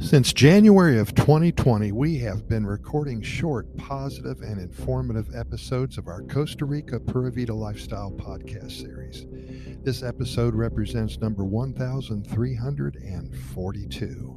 Since January of 2020, we have been recording short, positive, and informative episodes of our Costa Rica Pura Vida Lifestyle podcast series. This episode represents number 1342.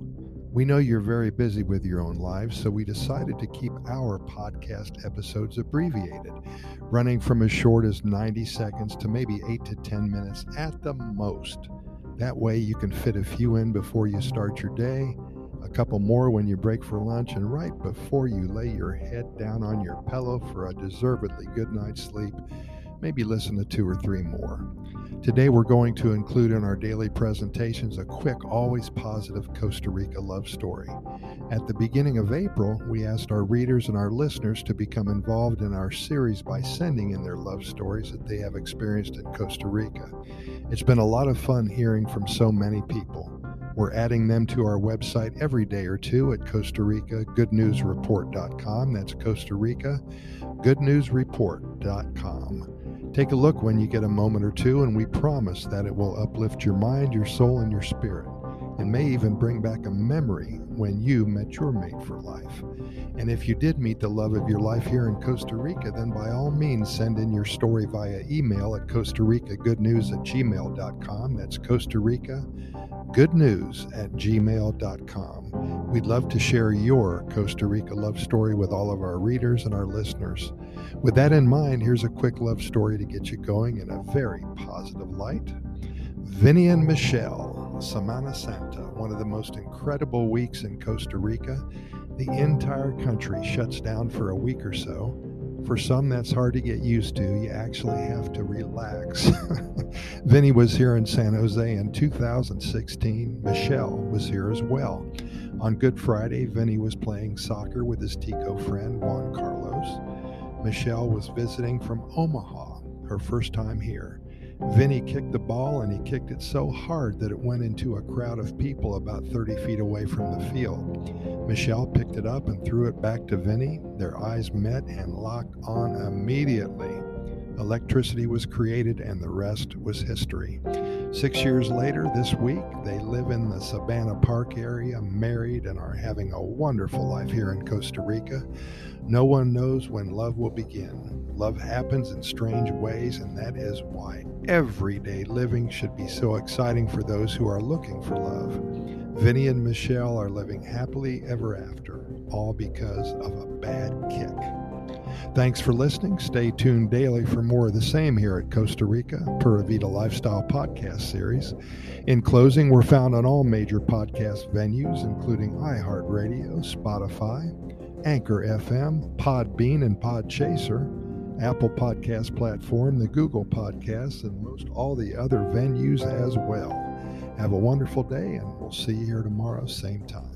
We know you're very busy with your own lives, so we decided to keep our podcast episodes abbreviated, running from as short as 90 seconds to maybe 8 to 10 minutes at the most. That way, you can fit a few in before you start your day a couple more when you break for lunch, and right before you lay your head down on your pillow for a deservedly good night's sleep, maybe listen to two or three more. Today, we're going to include in our daily presentations a quick, always positive Costa Rica love story. At the beginning of April, we asked our readers and our listeners to become involved in our series by sending in their love stories that they have experienced in Costa Rica. It's been a lot of fun hearing from so many people. We're adding them to our website every day or two at Costa Rica GoodNewsReport.com. That's Costa Rica GoodNewsReport.com. Take a look when you get a moment or two, and we promise that it will uplift your mind, your soul, and your spirit, and may even bring back a memory when you met your mate for life. And if you did meet the love of your life here in Costa Rica, then by all means send in your story via email at Costa Rica Good News at gmail.com. That's Costa Rica Good News at gmail.com. We'd love to share your Costa Rica love story with all of our readers and our listeners. With that in mind, here's a quick love story to get you going in a very positive light. Vinny and Michelle, Semana Santa, one of the most incredible weeks in Costa Rica. The entire country shuts down for a week or so for some, that's hard to get used to. You actually have to relax. Vinny was here in San Jose in 2016. Michelle was here as well. On Good Friday, Vinny was playing soccer with his Tico friend, Juan Carlos. Michelle was visiting from Omaha, her first time here. Vinny kicked the ball and he kicked it so hard that it went into a crowd of people about 30 feet away from the field. Michelle picked it up and threw it back to Vinny. Their eyes met and locked on immediately. Electricity was created and the rest was history. Six years later, this week, they live in the Sabana Park area, married, and are having a wonderful life here in Costa Rica. No one knows when love will begin. Love happens in strange ways, and that is why everyday living should be so exciting for those who are looking for love. Vinny and Michelle are living happily ever after, all because of a bad kick. Thanks for listening. Stay tuned daily for more of the same here at Costa Rica Pura Vida Lifestyle Podcast Series. In closing, we're found on all major podcast venues, including iHeartRadio, Spotify, Anchor FM, Podbean, and Podchaser. Apple Podcast platform, the Google Podcasts, and most all the other venues as well. Have a wonderful day, and we'll see you here tomorrow, same time.